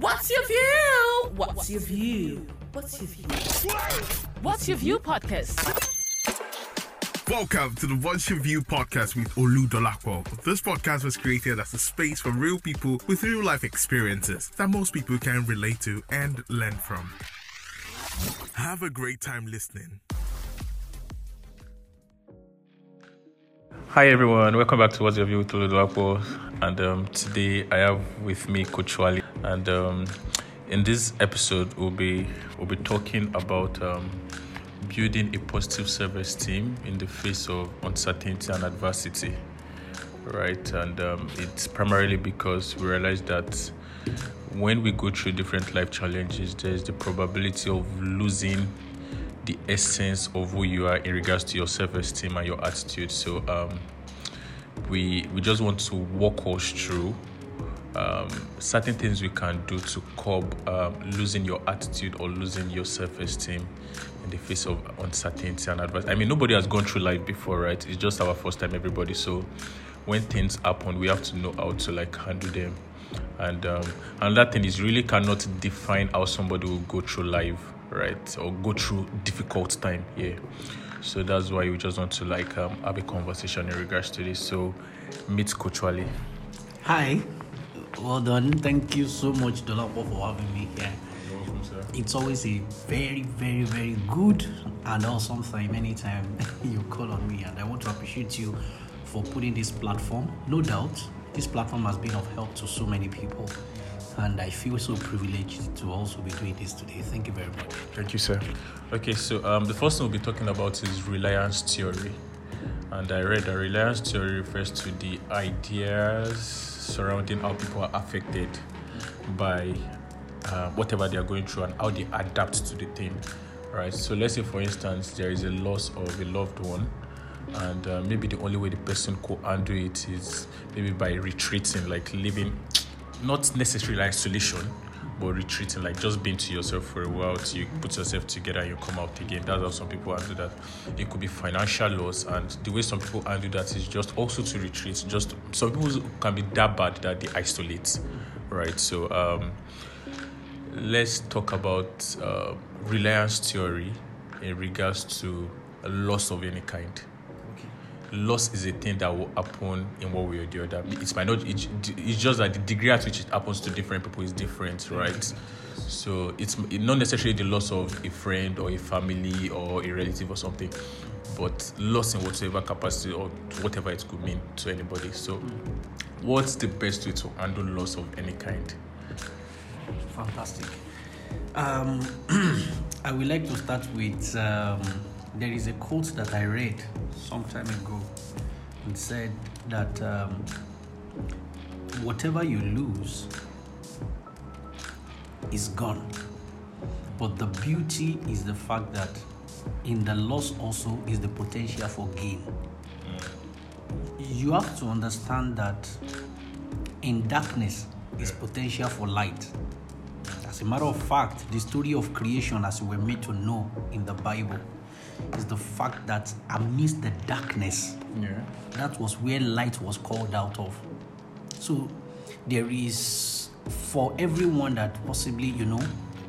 What's your view? What's your view? What's your view? What's your view podcast? Welcome to the What's Your View podcast with Olu Dolapo. This podcast was created as a space for real people with real life experiences that most people can relate to and learn from. Have a great time listening. Hi everyone, welcome back to What's Your View with Olu And um, today I have with me Coach Wally. And um, in this episode, we'll be we'll be talking about um, building a positive self-esteem in the face of uncertainty and adversity. Right, and um, it's primarily because we realize that when we go through different life challenges, there's the probability of losing the essence of who you are in regards to your self-esteem and your attitude. So um, we we just want to walk us through um, certain things we can do to curb um, losing your attitude or losing your self-esteem in the face of uncertainty and advice. I mean, nobody has gone through life before, right? It's just our first time, everybody. So when things happen, we have to know how to like handle them. And um, another thing is really cannot define how somebody will go through life, right, or go through difficult time. Yeah. So that's why we just want to like um, have a conversation in regards to this. So meet Coach Wally. Hi, well done. Thank you so much, Dolapo, for having me here. It's always a very, very, very good and awesome time anytime you call on me, and I want to appreciate you for putting this platform. No doubt, this platform has been of help to so many people, and I feel so privileged to also be doing this today. Thank you very much. Thank you, sir. Okay, so um, the first thing we'll be talking about is resilience theory. And I read that resilience theory refers to the ideas surrounding how people are affected by uh, whatever they are going through and how they adapt to the thing. Right. So let's say, for instance, there is a loss of a loved one, and uh, maybe the only way the person could handle it is maybe by retreating, like living, not necessarily isolation, but retreating, like just being to yourself for a while till you put yourself together and you come out again. That's how some people handle that. It could be financial loss, and the way some people handle that is just also to retreat. Just some people can be that bad that they isolate, right? So um, let's talk about uh, resilience theory in regards to a loss of any kind. Loss is a thing that will happen in one way or the other. It's might not. It, it's just that the degree at which it happens to different people is different, right? So it's not necessarily the loss of a friend or a family or a relative or something, but loss in whatever capacity or whatever it could mean to anybody. So, what's the best way to handle loss of any kind? Fantastic. Um, I would like to start with um, there is a quote that I read some time ago. and said that um, whatever you lose is gone. But the beauty is the fact that in the loss also is the potential for gain. You have to understand that in darkness is potential for light. As a matter of fact, the story of creation, as we were made to know in the Bible, is the fact that amidst the darkness, Yeah. that was where light was called out of. So there is for everyone that possibly, you know,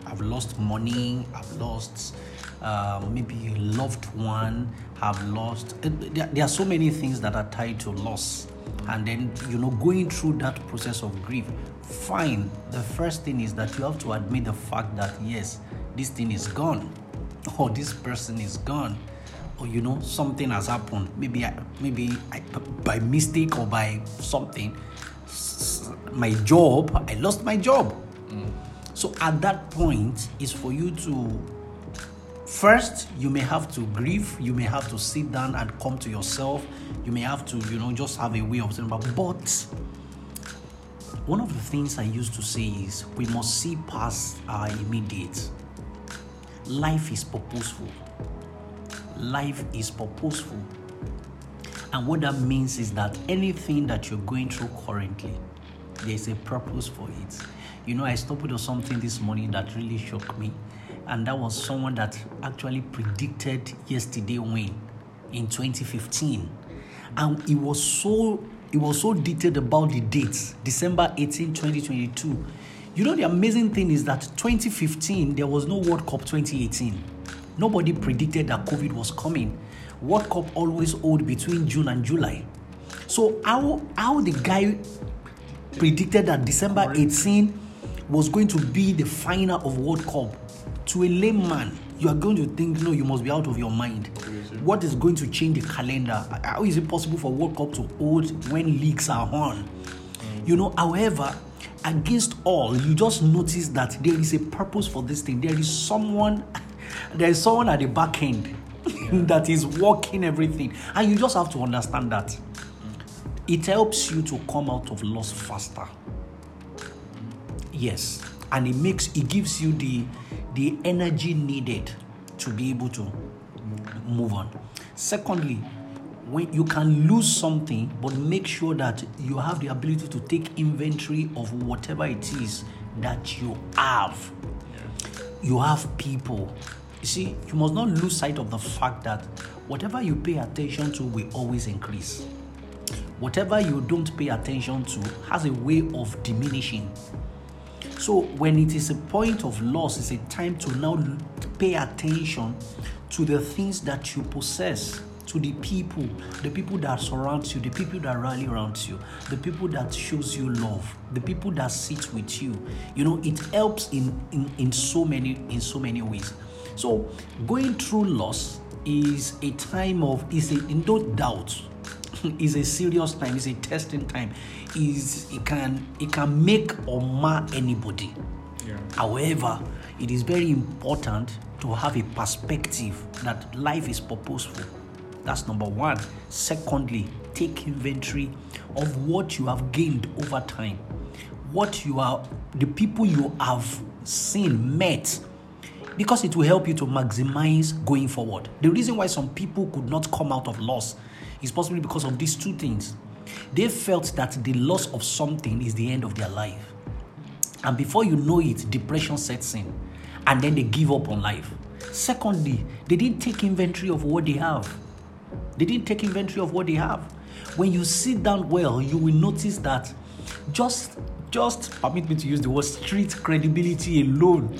I've lost money, I've lost uh, maybe a loved one, have lost. uh, There, there are so many things that are tied to loss. And then, you know, going through that process of grief, fine. The first thing is that you have to admit the fact that, yes, this thing is gone, or this person is gone. Or you know something has happened. Maybe I, maybe I, by mistake or by something my job i lost my job. Mm. So at that point is for you to first you may have to grieve. You may have to sit down and come to yourself. You may have to you know just have a way of saying about but one of the things i used to say is we must see past our immediate life is purposeful life is purposeful. And what that means is that anything that you're going through currently, there's a purpose for it. You know, I stumbled on something this morning that really shocked me. And that was someone that actually predicted yesterday when in 2015. And it was so it was so detailed about the dates, December 18, 2022. You know, the amazing thing is that 2015, there was no World Cup 2018. Nobody predicted that COVID was coming. World Cup always hold between June and July. So, how, how the guy predicted that December 18 was going to be the final of World Cup, to a layman, you are going to think, no, you must be out of your mind. What is going to change the calendar? How is it possible for World Cup to hold when leagues are on? Mm. You know, however, against all, you just notice that there is a purpose for this thing. There is someone, there is someone at the back end that is working everything, and you just have to understand that. It helps you to come out of loss faster. Yes, and it makes it gives you the the energy needed to be able to move on. Secondly, when you can lose something, but make sure that you have the ability to take inventory of whatever it is that you have. You have people. You see, you must not lose sight of the fact that whatever you pay attention to will always increase. Whatever you don't pay attention to has a way of diminishing. So when it is a point of loss, it's a time to now pay attention to the things that you possess, to the people, the people that surround you, the people that rally around you, the people that shows you love, the people that sit with you. You know, it helps in in, in so many in so many ways. So going through loss is a time of is a in no doubt is a serious time, is a testing time. Is it can it can make or mar anybody. Yeah. However, it is very important to have a perspective that life is purposeful. That's number one. Secondly, take inventory of what you have gained over time, what you are, the people you have seen, met, because it will help you to maximize going forward. The reason why some people could not come out of loss is possibly because of these two things. They felt that the loss of something is the end of their life. And before you know it, depression sets in. And then they give up on life. Secondly, they didn't take inventory of what they have. They didn't take inventory of what they have. When you sit down well, you will notice that just just permit me to use the word street credibility alone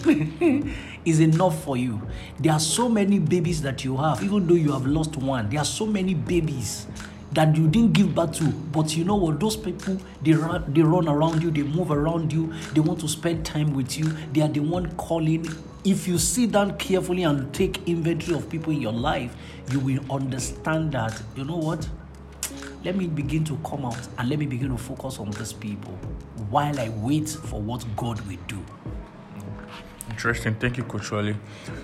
is enough for you. There are so many babies that you have, even though you have lost one. There are so many babies that you didn't give birth to, but you know what? Those people they run, they run around you, they move around you, they want to spend time with you. They are the one calling. If you sit down carefully and take inventory of people in your life, you will understand that you know what let me begin to come out and let me begin to focus on these people while I wait for what God will do. Interesting. Thank you, Coach Wally.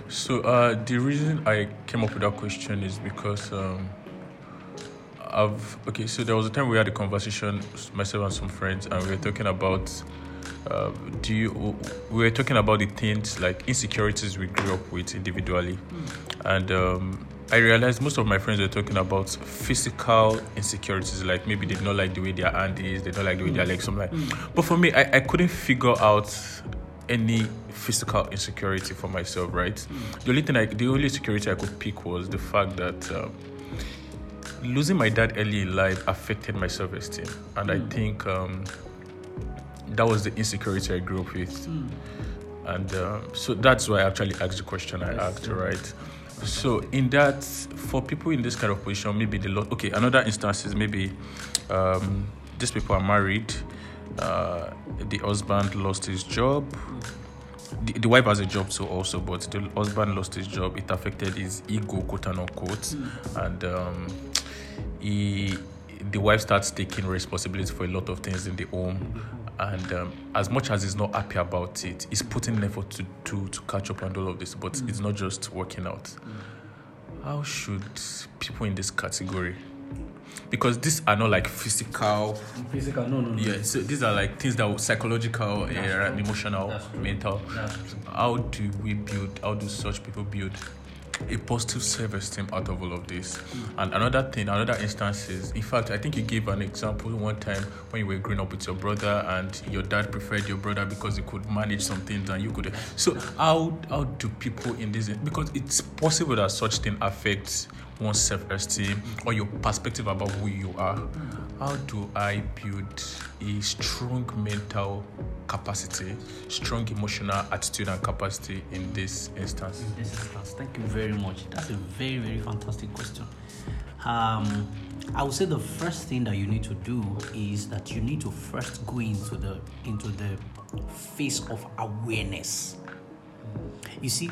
So, uh, the reason I came up with that question is because um, I've okay. So there was a time we had a conversation, myself and some friends, and we were talking about. Uh, do you? We were talking about the things like insecurities we grew up with individually, and um, I realized most of my friends were talking about physical insecurities, like maybe they don't like the way their hand is, they don't like the way their legs, something like. But for me, I, I couldn't figure out any physical insecurity for myself, right? The only thing I, the only insecurity I could pick was the fact that um, losing my dad early in life affected my self-esteem, and I think um, that was the insecurity I grew up with, and um, so that's why I actually asked the question I asked, right? So in that, for people in this kind of position, maybe the lot. Okay, another instance is maybe um, these people are married. Uh, the husband lost his job. The, the wife has a job too also, but the husband lost his job. It affected his ego, quote unquote, and um, he the wife starts taking responsibility for a lot of things in the home and um, as much as he's not happy about it he's putting in effort to, to, to catch up and all of this but it's not just working out. How should people in this category because these are not like physical Physical, no, no, no. yeah so these are like things that were psychological uh, emotional That's mental. How do we build how do such people build a positive self-esteem out of all of this. And another thing another instance is in fact i think you gave an example one time when you were growing up with your brother and your dad preferred your brother because he could manage some things and you could so how how do people in this because it's possible that such thing affects one's self-esteem or your perspective about who you are how do i build a strong mental capacity strong emotional attitude and capacity in this instance This is class. Thank you very much. That's a very, very fantastic question. Um, I would say the first thing that you need to do is that you need to first go into the into the phase of awareness. You see,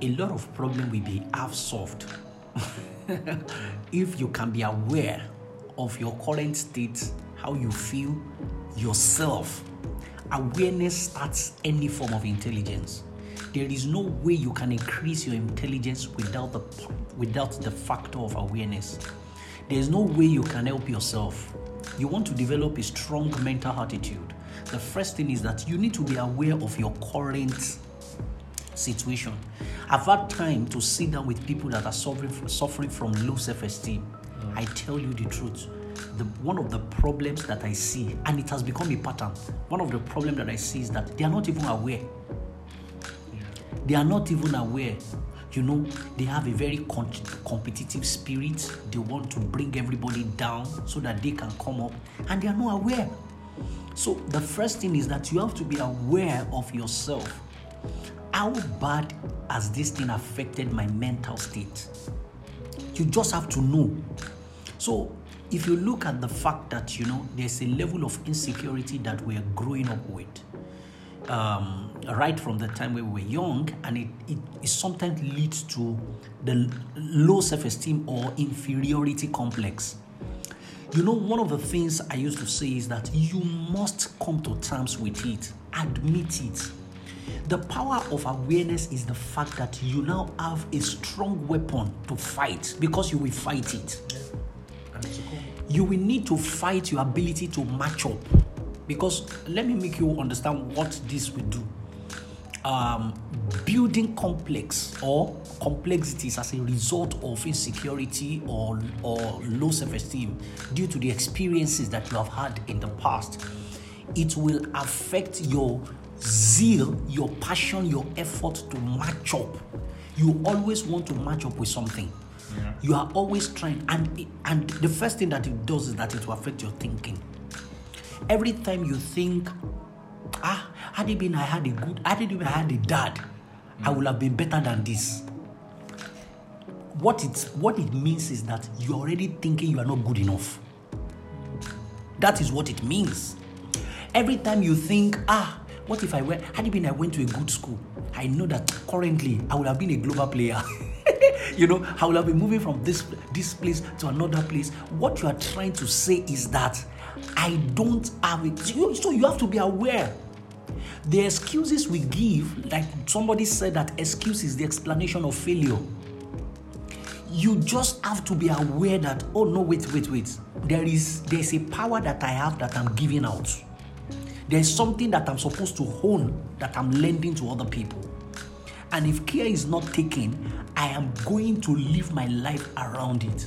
a lot of problem will be half solved if you can be aware of your current state, how you feel yourself. Awareness starts any form of intelligence. There is no way you can increase your intelligence without the without the factor of awareness. There is no way you can help yourself. You want to develop a strong mental attitude. The first thing is that you need to be aware of your current situation. I've had time to sit down with people that are suffering from, suffering from low self-esteem. Mm. I tell you the truth. The, one of the problems that I see, and it has become a pattern, one of the problems that I see is that they are not even aware. They are not even aware. You know, they have a very con- competitive spirit. They want to bring everybody down so that they can come up, and they are not aware. So, the first thing is that you have to be aware of yourself. How bad has this thing affected my mental state? You just have to know. So, if you look at the fact that you know there's a level of insecurity that we're growing up with, um, right from the time we were young, and it, it, it sometimes leads to the low self-esteem or inferiority complex. You know, one of the things I used to say is that you must come to terms with it, admit it. The power of awareness is the fact that you now have a strong weapon to fight because you will fight it. You will need to fight your ability to match up because let me make you understand what this will do. Um, building complex or complexities as a result of insecurity or, or low self-esteem due to the experiences that you have had in the past it will affect your zeal your passion your effort to match up. You always want to match up with something. You are always trying and and the first thing that it does is that it will affect your thinking. Every time you think ah had it been i had a good had it been i had a dad i would have been better than this. What it what it means is that you're already thinking you are not good enough. That is what it means. Every time you think ah what if i went had it been i went to a good school i know that currently i would have been a global player. You know i will have been moving from this this place to another place. What you are trying to say is that i don't have it. So you have to be aware. The excuses we give like somebody said that excuse is the explanation of failure. You just have to be aware that oh no wait wait wait. There is there's a power that i have that i'm giving out there's something that i'm supposed to hone that i'm lending to other people. And if care is not taken i am going to live my life around it.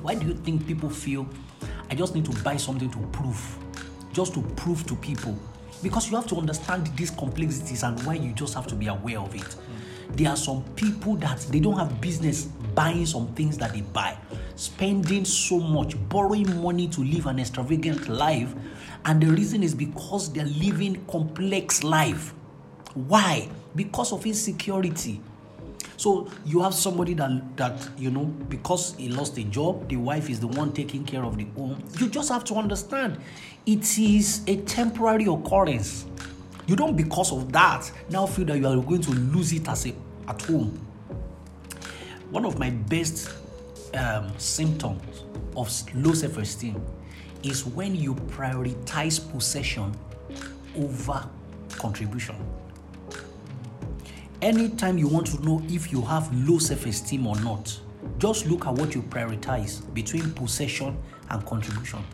Why do you think people feel i just need to buy something to prove just to prove to people? Because you have to understand these complexities and why you just have to be aware of it there are some people that they don't have business buying some things that they buy spending so much borrowing money to live an extravagant life. And the reason is because they're living complex life. Why? Because of insecurity. So you have somebody that that you know because he lost a job the wife is the one taking care of the home. You just have to understand it is a temporary occurrence you don't because of that now feel that you are going to lose it as a at home. One of my best um, symptoms of low self-esteem is when you prioritize possession over contribution. Anytime you want to know if you have low self-esteem or not just look at what you prioritize between possession and contribution.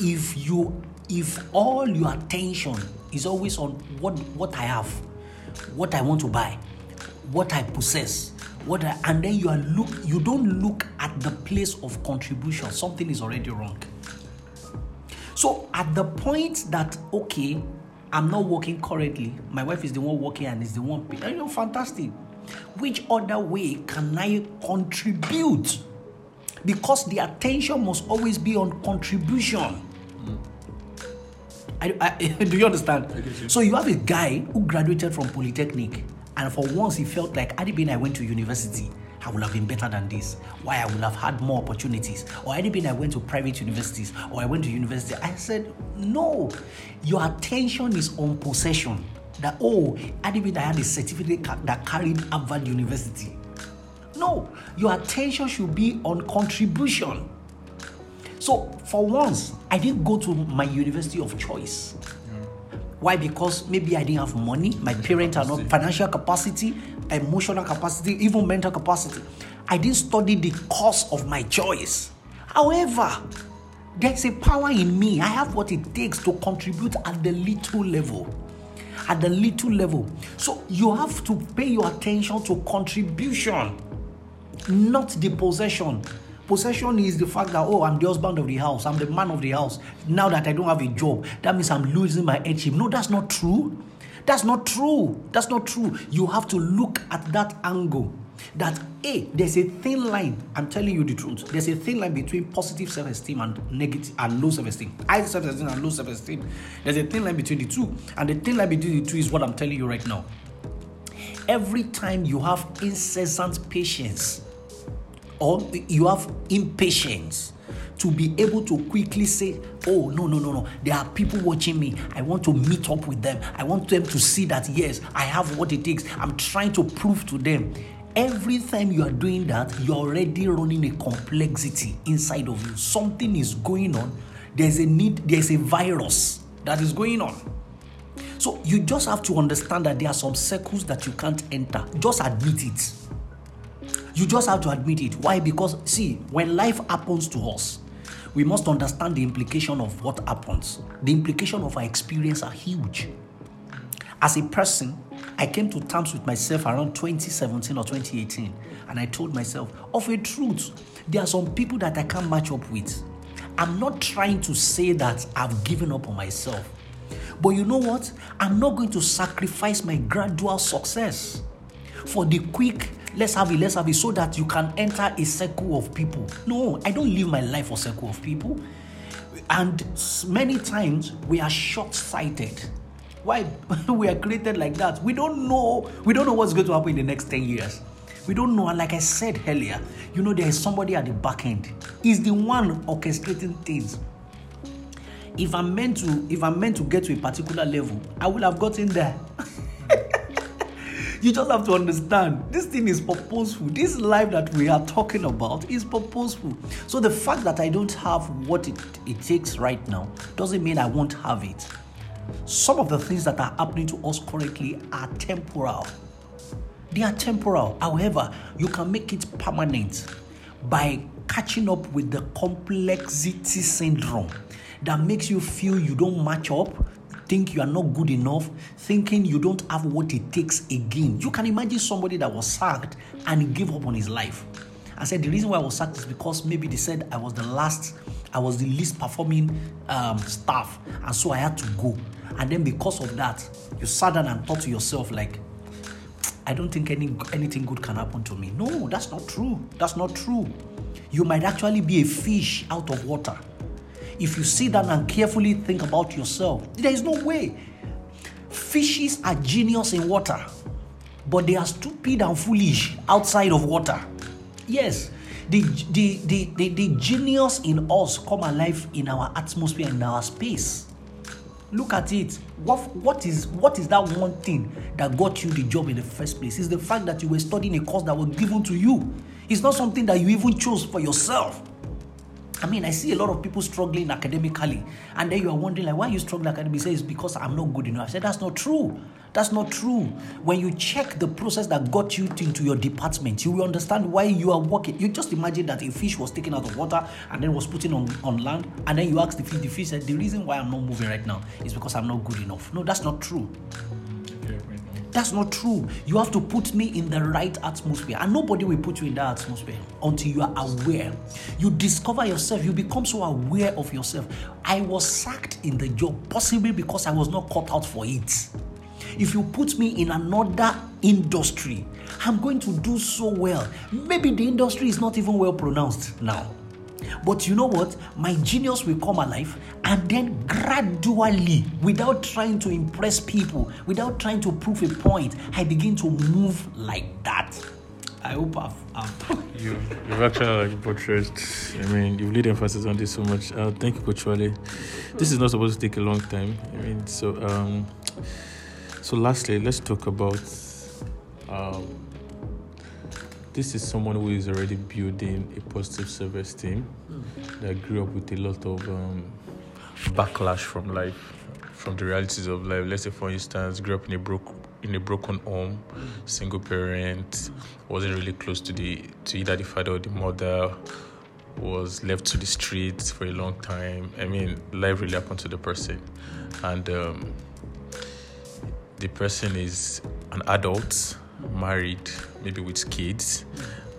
If you if all your attention is always on what what i have what i want to buy what i possess what I, and then you are look you don't look at the place of contribution something is already wrong so at the point that okay I'm not working currently. My wife is the one working and is the one paying. You know, fantastic. Which other way can I contribute? Because the attention must always be on contribution. I, I, do you understand? So you have a guy who graduated from Polytechnic, and for once he felt like, had it been I went to university, I would have been better than this. Why I would have had more opportunities. Or had it been I went to private universities, or I went to university. I said, no, your attention is on possession. That oh, had it been I had a certificate that carried Harvard University. No, your attention should be on contribution. So for once, I didn't go to my university of choice. Why? Because maybe I didn't have money, my parents are not financial capacity, emotional capacity, even mental capacity. I didn't study the course of my choice. However, there's a power in me. I have what it takes to contribute at the little level. At the little level. So you have to pay your attention to contribution, not the possession. Possession is the fact that, oh, I'm the husband of the house, I'm the man of the house. Now that I don't have a job, that means I'm losing my headship. No, that's not true. That's not true. That's not true. You have to look at that angle. That A, there's a thin line. I'm telling you the truth. There's a thin line between positive self-esteem and negative and low self-esteem. High self-esteem and low self-esteem. There's a thin line between the two, and the thin line between the two is what I'm telling you right now. Every time you have incessant patience, or you have impatience to be able to quickly say, Oh, no, no, no, no. There are people watching me. I want to meet up with them. I want them to see that, yes, I have what it takes. I'm trying to prove to them. Every time you are doing that, you're already running a complexity inside of you. Something is going on. There's a need, there's a virus that is going on. So you just have to understand that there are some circles that you can't enter. Just admit it. You just have to admit it. Why? Because, see, when life happens to us, we must understand the implication of what happens. The implication of our experience are huge. As a person, I came to terms with myself around 2017 or 2018, and I told myself, of a truth, there are some people that I can't match up with. I'm not trying to say that I've given up on myself. But you know what? I'm not going to sacrifice my gradual success for the quick, let's have it, let's have it, so that you can enter a circle of people. No, I don't live my life for circle of people. And many times we are short-sighted. Why we are created like that? We don't know. We don't know what's going to happen in the next 10 years. We don't know. And like I said earlier, you know, there is somebody at the back end. He's the one orchestrating things. If I'm meant to, if I'm meant to get to a particular level, I will have gotten there. you just have to understand this thing is purposeful. This life that we are talking about is purposeful. So the fact that I don't have what it, it takes right now doesn't mean I won't have it. Some of the things that are happening to us currently are temporal. They are temporal. However, you can make it permanent by catching up with the complexity syndrome that makes you feel you don't match up, think you are not good enough, thinking you don't have what it takes again. You can imagine somebody that was sacked and gave up on his life. I said the reason why I was sacked is because maybe they said I was the last, I was the least performing um, staff, and so I had to go. And then because of that, you sat down and thought to yourself like, I don't think any anything good can happen to me. No, that's not true. That's not true. You might actually be a fish out of water. If you sit down and carefully think about yourself, there is no way. Fishes are genius in water, but they are stupid and foolish outside of water. Yes, the, the, the, the, the genius in us come alive in our atmosphere, in our space. Look at it. What, what, is, what is that one thing that got you the job in the first place? It's the fact that you were studying a course that was given to you. It's not something that you even chose for yourself. I mean, I see a lot of people struggling academically, and then you are wondering, like, why you struggling academically? Say it's because I'm not good enough. I said that's not true. That's not true. When you check the process that got you into your department, you will understand why you are working. You just imagine that a fish was taken out of water and then was put in on, on land, and then you ask the fish, the fish said, The reason why I'm not moving right now is because I'm not good enough. No, that's not true. That's not true. You have to put me in the right atmosphere, and nobody will put you in that atmosphere until you are aware. You discover yourself, you become so aware of yourself. I was sacked in the job, possibly because I was not cut out for it. If you put me in another industry, I'm going to do so well. Maybe the industry is not even well pronounced now. But you know what? My genius will come alive and then gradually, without trying to impress people, without trying to prove a point, I begin to move like that. I hope I've. I've You, you've actually like portrayed. I mean, you've laid emphasis on this so much. Uh, thank you, Coach Wale. This is not supposed to take a long time. I mean, so um, so lastly, let's talk about um, this is someone who is already building a positive self-esteem that grew up with a lot of um, backlash from life, from the realities of life. Let's say, for instance, grew up in a broke in a broken home, single parent, wasn't really close to the to either the father or the mother, was left to the streets for a long time. I mean, life really happened to the person, and um, the person is an adult, married, maybe with kids,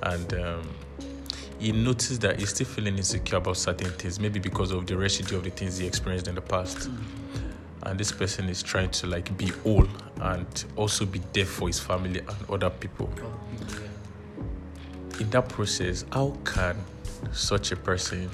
and um, he noticed that he's still feeling insecure about certain things, maybe because of the residue of the things he experienced in the past. And this person is trying to like be whole and also be there for his family and other people. In that process, how can such a person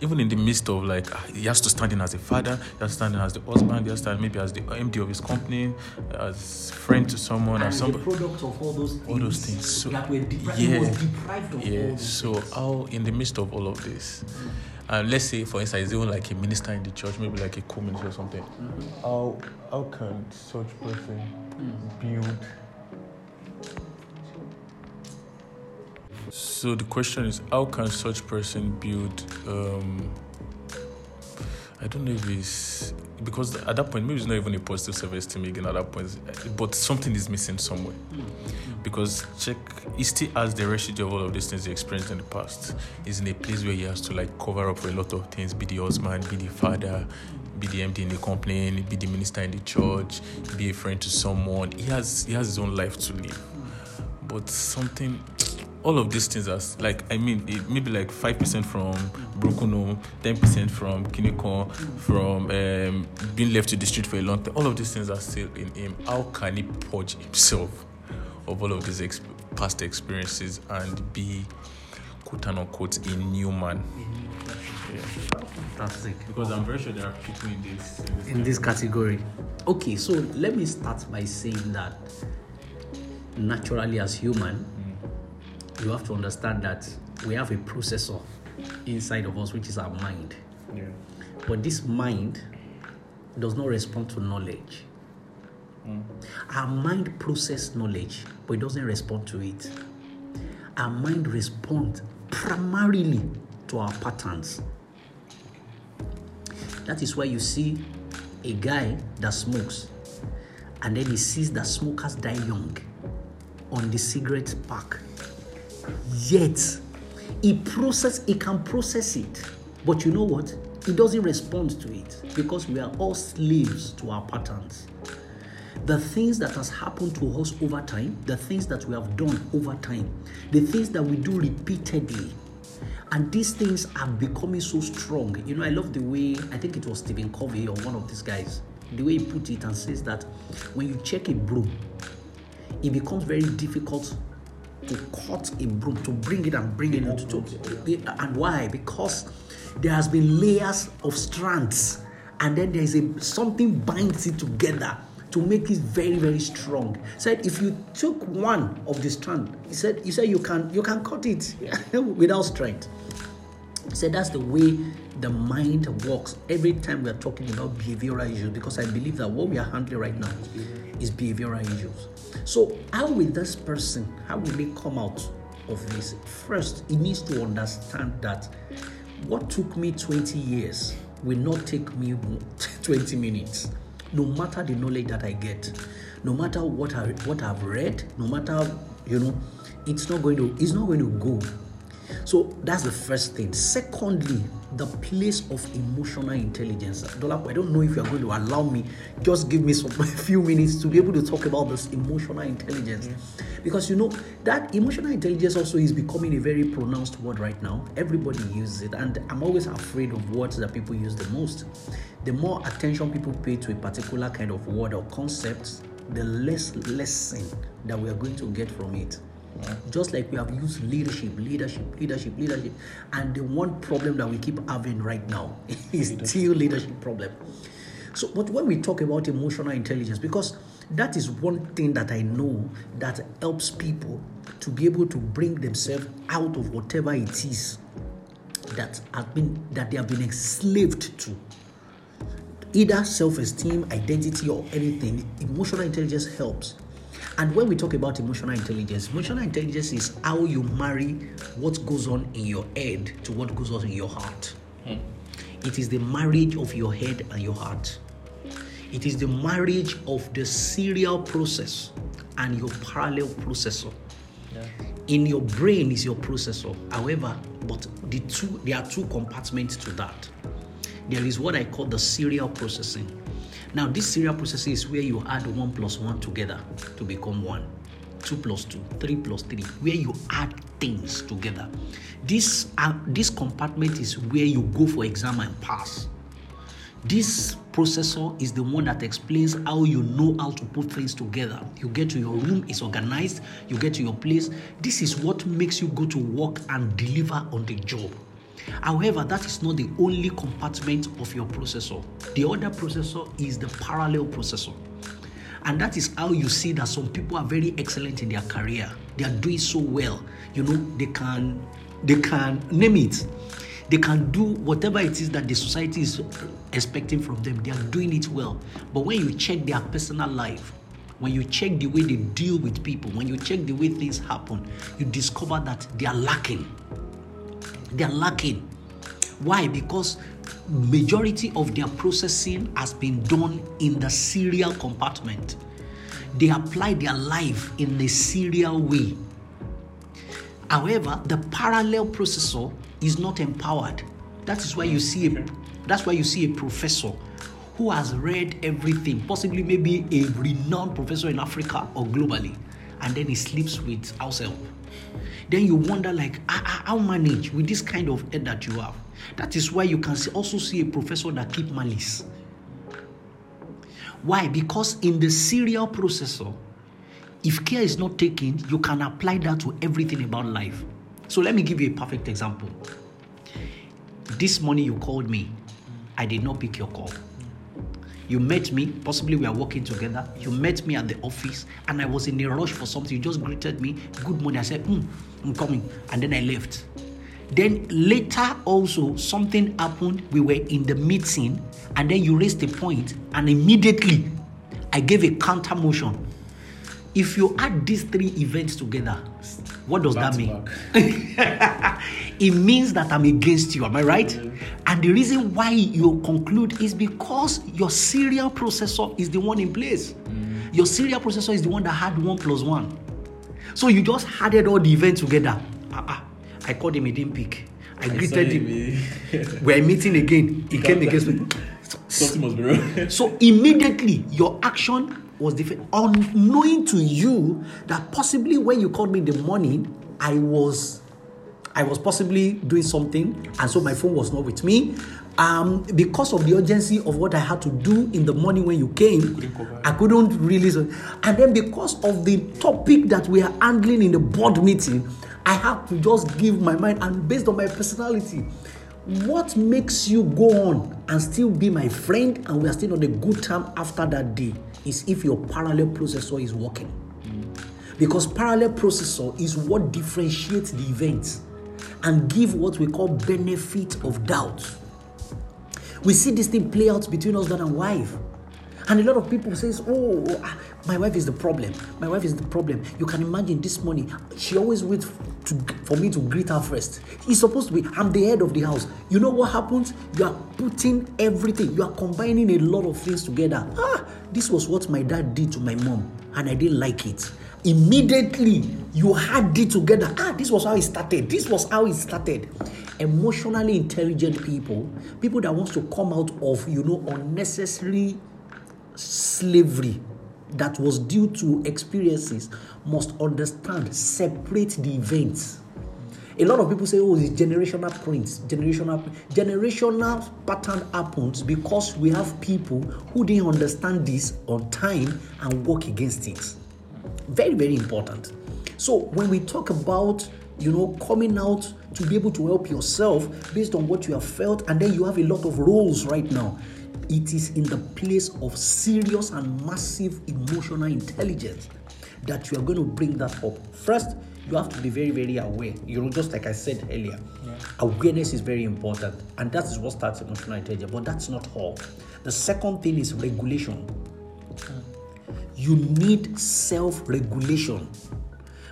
even in the midst of like ah, he has to stand in as a father, he has to stand in as the husband, he has to stand maybe as the MD of his company, as friend to someone and the somebody. product of all those things, All those things. So that were deprived, yeah, was deprived of all yeah. So things. how in the midst of all of this, and let's say for instance, he's even like a minister in the church, maybe like a co-minister or something. How how can such person build? So the question is, how can such person build? Um, I don't know if it's because at that point maybe it's not even a positive self-esteem again at that point, but something is missing somewhere. Because check, he still has the residue of all of these things he experienced in the past. He's in a place where he has to like cover up a lot of things, be the husband, be the father, be the MD in the company, be the minister in the church, be a friend to someone. He has he has his own life to live. But something all of these things are like I mean it maybe like five percent from broken home, ten percent from Kineko, from um, being left to the street for a long time. All of these things are still in him. How can he purge himself of all of these exp- past experiences and be quote unquote a new man? Fantastic. Because I'm very sure there are people in this. In this in this category. Okay, so let me start by saying that naturally, as human, you have to understand that we have a processor inside of us, which is our mind. yeah. But this mind does not respond to knowledge. Mm. Our mind processes knowledge, but it doesn't respond to it. Our mind responds primarily to our patterns. That is why you see a guy that smokes and then he sees that smokers die young on the cigarette pack. Yet it process it can process it. But you know what? It doesn't respond to it because we are all slaves to our patterns. The things that has happened to us over time, the things that we have done over time, the things that we do repeatedly, and these things are becoming so strong. You know, I love the way I think it was Stephen Covey or one of these guys, the way he put it and says that when you check a broom, it becomes very difficult to cut a broom, to bring it and bring it into to, and why? Because there has been layers of strands, and then there is a something binds it together to make it very very strong. Said if you took one of the strand, he said he said you can you can cut it without strength. Said that's the way the mind works every time we are talking about behavioral issues because I believe that what we are handling right now is behavioral issues. So, how will this person, how will they come out of this? First, he needs to understand that what took me 20 years will not take me 20 minutes. No matter the knowledge that I get, no matter what I what I've read, no matter you know, it's not going to it's not going to go. So that's the first thing. Secondly, the place of emotional intelligence. Dolapo, I don't know if you're going to allow me, just give me some a few minutes to be able to talk about this emotional intelligence. Because you know that emotional intelligence also is becoming a very pronounced word right now. Everybody uses it, and I'm always afraid of words that people use the most. The more attention people pay to a particular kind of word or concept, the less lesson that we are going to get from it. Just like we have used leadership, leadership, leadership, leadership, and the one problem that we keep having right now is still leadership problem. So, but when we talk about emotional intelligence, because that is one thing that I know that helps people to be able to bring themselves out of whatever it is that have been that they have been enslaved to. Either self-esteem identity or anything emotional intelligence helps and when we talk about emotional intelligence emotional intelligence is how you marry what goes on in your head to what goes on in your heart. Hmm. It is the marriage of your head and your heart. It is the marriage of the serial process and your parallel processor. In your brain is your processor. However but the two there are two compartments to that. There is what i call the serial processing now this serial processing is where you add one plus one together to become one two plus two three plus three where you add things together this uh, this compartment is where you go for exam and pass this processor is the one that explains how you know how to put things together. You get to your room, it's organized, you get to your place. This is what makes you go to work and deliver on the job. However, that is not the only compartment of your processor. The other processor is the parallel processor. And that is how you see that some people are very excellent in their career. They are doing so well. You know, they can they can name it they can do whatever it is that the society is expecting from them. They are doing it well. But when you check their personal life, when you check the way they deal with people, when you check the way things happen, you discover that they are lacking. They are lacking. Why? Because majority of their processing has been done in the serial compartment. They apply their life in a serial way. However, the parallel processor is not empowered. That is why you see a, that's why you see a professor who has read everything, possibly maybe a renowned professor in Africa or globally, and then he sleeps with help. Then you wonder, like, ah, ah, how manage with this kind of head that you have? That is why you can also see a professor that keep malice. Why? Because in the serial processor, if care is not taken, you can apply that to everything about life. So let me give you a perfect example. This morning you called me, I did not pick your call. You met me, possibly we are working together. You met me at the office, and I was in a rush for something. You just greeted me, good morning. I said, mm, I'm coming, and then I left. Then later, also, something happened. We were in the meeting, and then you raised a point, and immediately I gave a counter motion if you add these three events together, what does back that mean? it means that I'm against you, am I right? Mm-hmm. And the reason why you conclude is because your serial processor is the one in place. Mm. Your serial processor is the one that had one plus one. So you just added all the events together. Uh-uh. I called him, he didn't pick. I, I greeted him. We're meeting again. He came against me. Something must be wrong. so immediately your action was different. Unknowing to you that possibly when you called me in the morning, I was I was possibly doing something, and so my phone was not with me. Um, because of the urgency of what I had to do in the morning when you came, couldn't I couldn't really. And then because of the topic that we are handling in the board meeting, I had to just give my mind, and based on my personality, what makes you go on and still be my friend, and we are still on a good term after that day? is if your parallel processor is working. Because parallel processor is what differentiates the events and give what we call benefit of doubt. We see this thing play out between husband and wife. And a lot of people says, "Oh, ah, my wife is the problem. My wife is the problem." You can imagine this morning. She always waits to, for me to greet her first. He's supposed to be. I'm the head of the house. You know what happens? You are putting everything. You are combining a lot of things together. Ah, this was what my dad did to my mom, and I didn't like it. Immediately, you had it together. Ah, this was how it started. This was how it started. Emotionally intelligent people, people that wants to come out of you know unnecessary slavery that was due to experiences must understand, separate the events. A lot of people say, oh, it's generational prints, generational generational pattern happens because we have people who didn't understand this on time and work against it. Very, very important. So when we talk about you know, coming out to be able to help yourself based on what you have felt, and then you have a lot of roles right now. It is in the place of serious and massive emotional intelligence that you are going to bring that up. First, you have to be very, very aware. You know, just like I said earlier, yeah. awareness is very important, and that is what starts emotional intelligence. But that's not all. The second thing is regulation. Hmm. You need self regulation.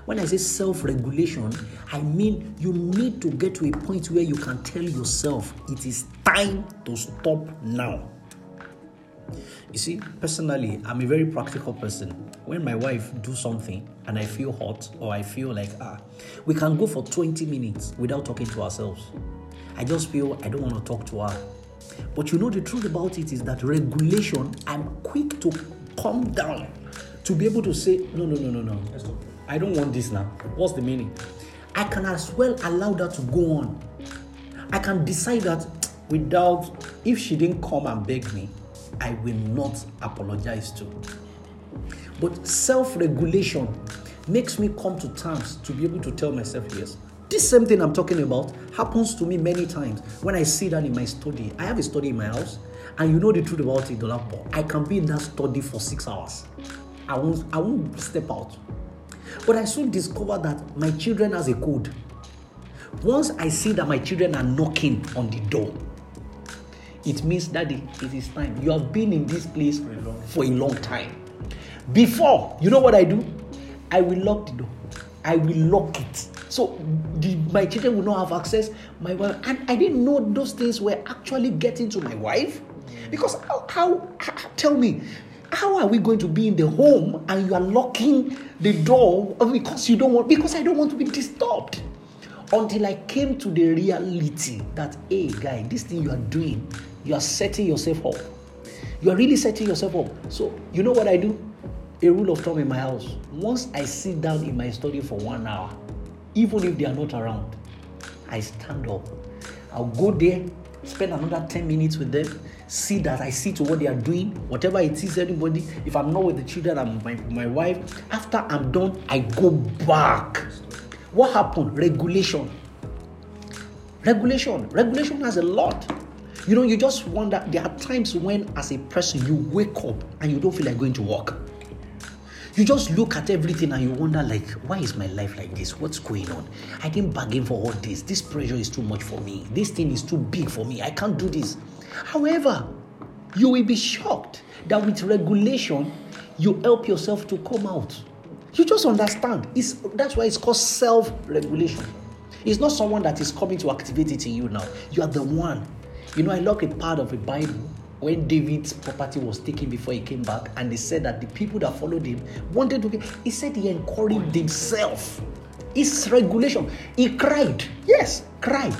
When I say self regulation, I mean you need to get to a point where you can tell yourself it is time to stop now. You see, personally, I'm a very practical person. When my wife do something and I feel hot or I feel like ah, we can go for 20 minutes without talking to ourselves. I just feel I don't want to talk to her. But you know the truth about it is that regulation, I'm quick to calm down to be able to say no, no, no, no, no. I don't want this now. What's the meaning? I can as well allow that to go on. I can decide that without, if she didn't come and beg me, I will not apologize to. But self regulation makes me come to terms to be able to tell myself, yes, this same thing I'm talking about happens to me many times when I see that in my study. I have a study in my house, and you know the truth about it, Dolapo. I can be in that study for six hours. I won't, I won't step out. But I soon discovered that my children has a code. Once I see that my children are knocking on the door, it means, Daddy, it is time. You have been in this place for a long, for a long time. Before, you know what I do? I will lock the door. I will lock it. So the, my children will not have access. My wife, and I didn't know those things were actually getting to my wife. Because how, how, how tell me, how are we going to be in the home and you are locking the door because you don't want because I don't want to be disturbed? Until I came to the reality that, hey, guy, this thing you are doing, you are setting yourself up. You are really setting yourself up. So, you know what I do? A rule of thumb in my house. Once I sit down in my study for one hour, even if they are not around, I stand up. I'll go there, spend another 10 minutes with them, see that I see to what they are doing, whatever it is, anybody. If I'm not with the children and my, my wife, after I'm done, I go back. What happened? Regulation. Regulation. Regulation has a lot. You know, you just wonder. There are times when, as a person, you wake up and you don't feel like going to work. You just look at everything and you wonder, like, why is my life like this? What's going on? I didn't bargain for all this. This pressure is too much for me. This thing is too big for me. I can't do this. However, you will be shocked that with regulation, you help yourself to come out. You just understand. It's, that's why it's called self regulation. It's not someone that is coming to activate it in you now. You are the one. You know, I look a part of the Bible when David's property was taken before he came back, and they said that the people that followed him wanted to. He said he encouraged himself. It's regulation. He cried. Yes, cried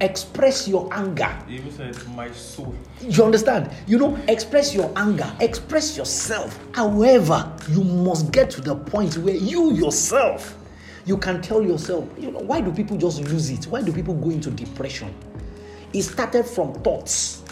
express your anger. He even said, My soul. You understand? You know, express your anger, express yourself. However, you must get to the point where you yourself, you can tell yourself, you know, why do people just lose it? Why do people go into depression? It started from thoughts.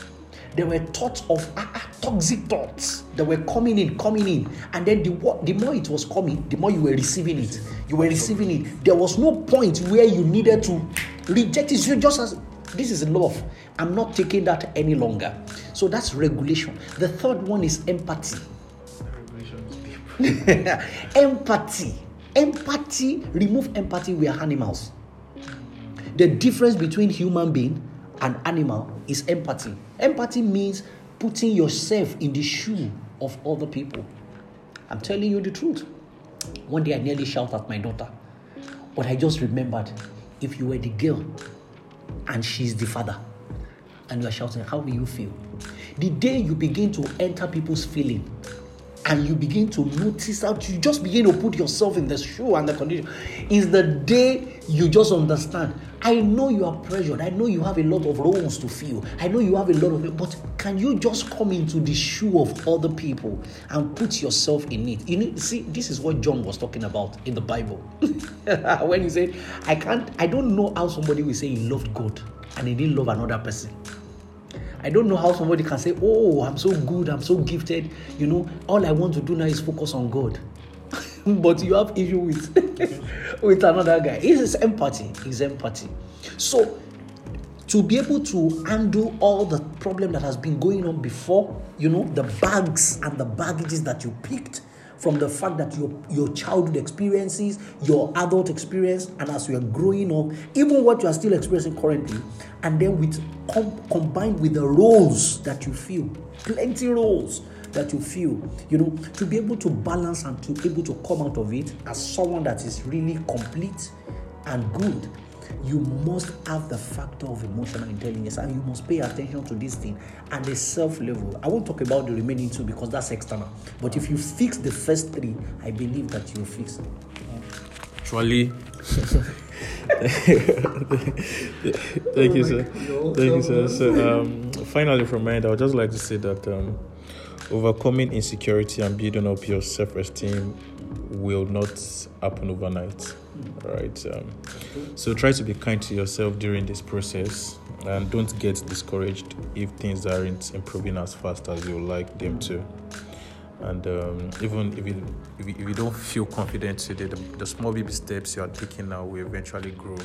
There were thoughts of ah, ah, toxic thoughts that were coming in, coming in. And then the, the more it was coming, the more you were receiving it. You were receiving it. There was no point where you needed to reject it. You just as this is love. I'm not taking that any longer. So that's regulation. The third one is empathy. empathy. Empathy. Remove empathy. We are animals. The difference between human being and animal is empathy. Empathy means putting yourself in the shoe of other people. I'm telling you the truth. One day I nearly shouted at my daughter, but I just remembered if you were the girl and she's the father, and you are shouting, how will you feel? The day you begin to enter people's feeling and you begin to notice how you just begin to put yourself in the shoe and the condition. Is the day you just understand. I know you are pressured. I know you have a lot of roles to fill. I know you have a lot of but can you just come into the shoe of other people and put yourself in it? You know see this is what john was talking about in the bible. When he said i can't i don't know how somebody will say he loved god and he didn't love another person I don't know how somebody can say, Oh, I'm so good, I'm so gifted. You know, all I want to do now is focus on God. but you have issue with with another guy. It is empathy. It's empathy. So to be able to undo all the problem that has been going on before, you know, the bags and the baggages that you picked from the fact that your, your childhood experiences, your adult experience, and as you are growing up, even what you are still experiencing currently, and then with com- combined with the roles that you feel, plenty roles that you feel, you know, to be able to balance and to be able to come out of it as someone that is really complete and good you must have the factor of emotional intelligence and you must pay attention to this thing at the self level. I won't talk about the remaining two because that's external. But if you fix the first three, I believe that you'll fix it. Actually, thank you, sir. Thank you, sir. So, um, finally, from my end, I would just like to say that um, overcoming insecurity and building up your self-esteem will not happen overnight right um, so try to be kind to yourself during this process and don't get discouraged if things aren't improving as fast as you like them to. And um, even if you, if you, if you don't feel confident today the, the small baby steps you are taking now will eventually grow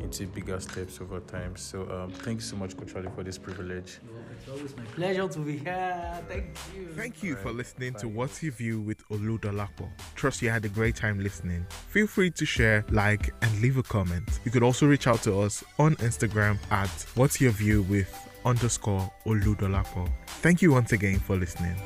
into bigger steps over time. So um, thank you so much, Coach Ali, for this privilege. It's always my pleasure to be here. Thank you. Thank you for listening to What's Your View with Oludolapo. Trust you had a great time listening. Feel free to share, like, and leave a comment. You could also reach out to us on Instagram at What's Your View with underscore Oludolapo. Thank you once again for listening.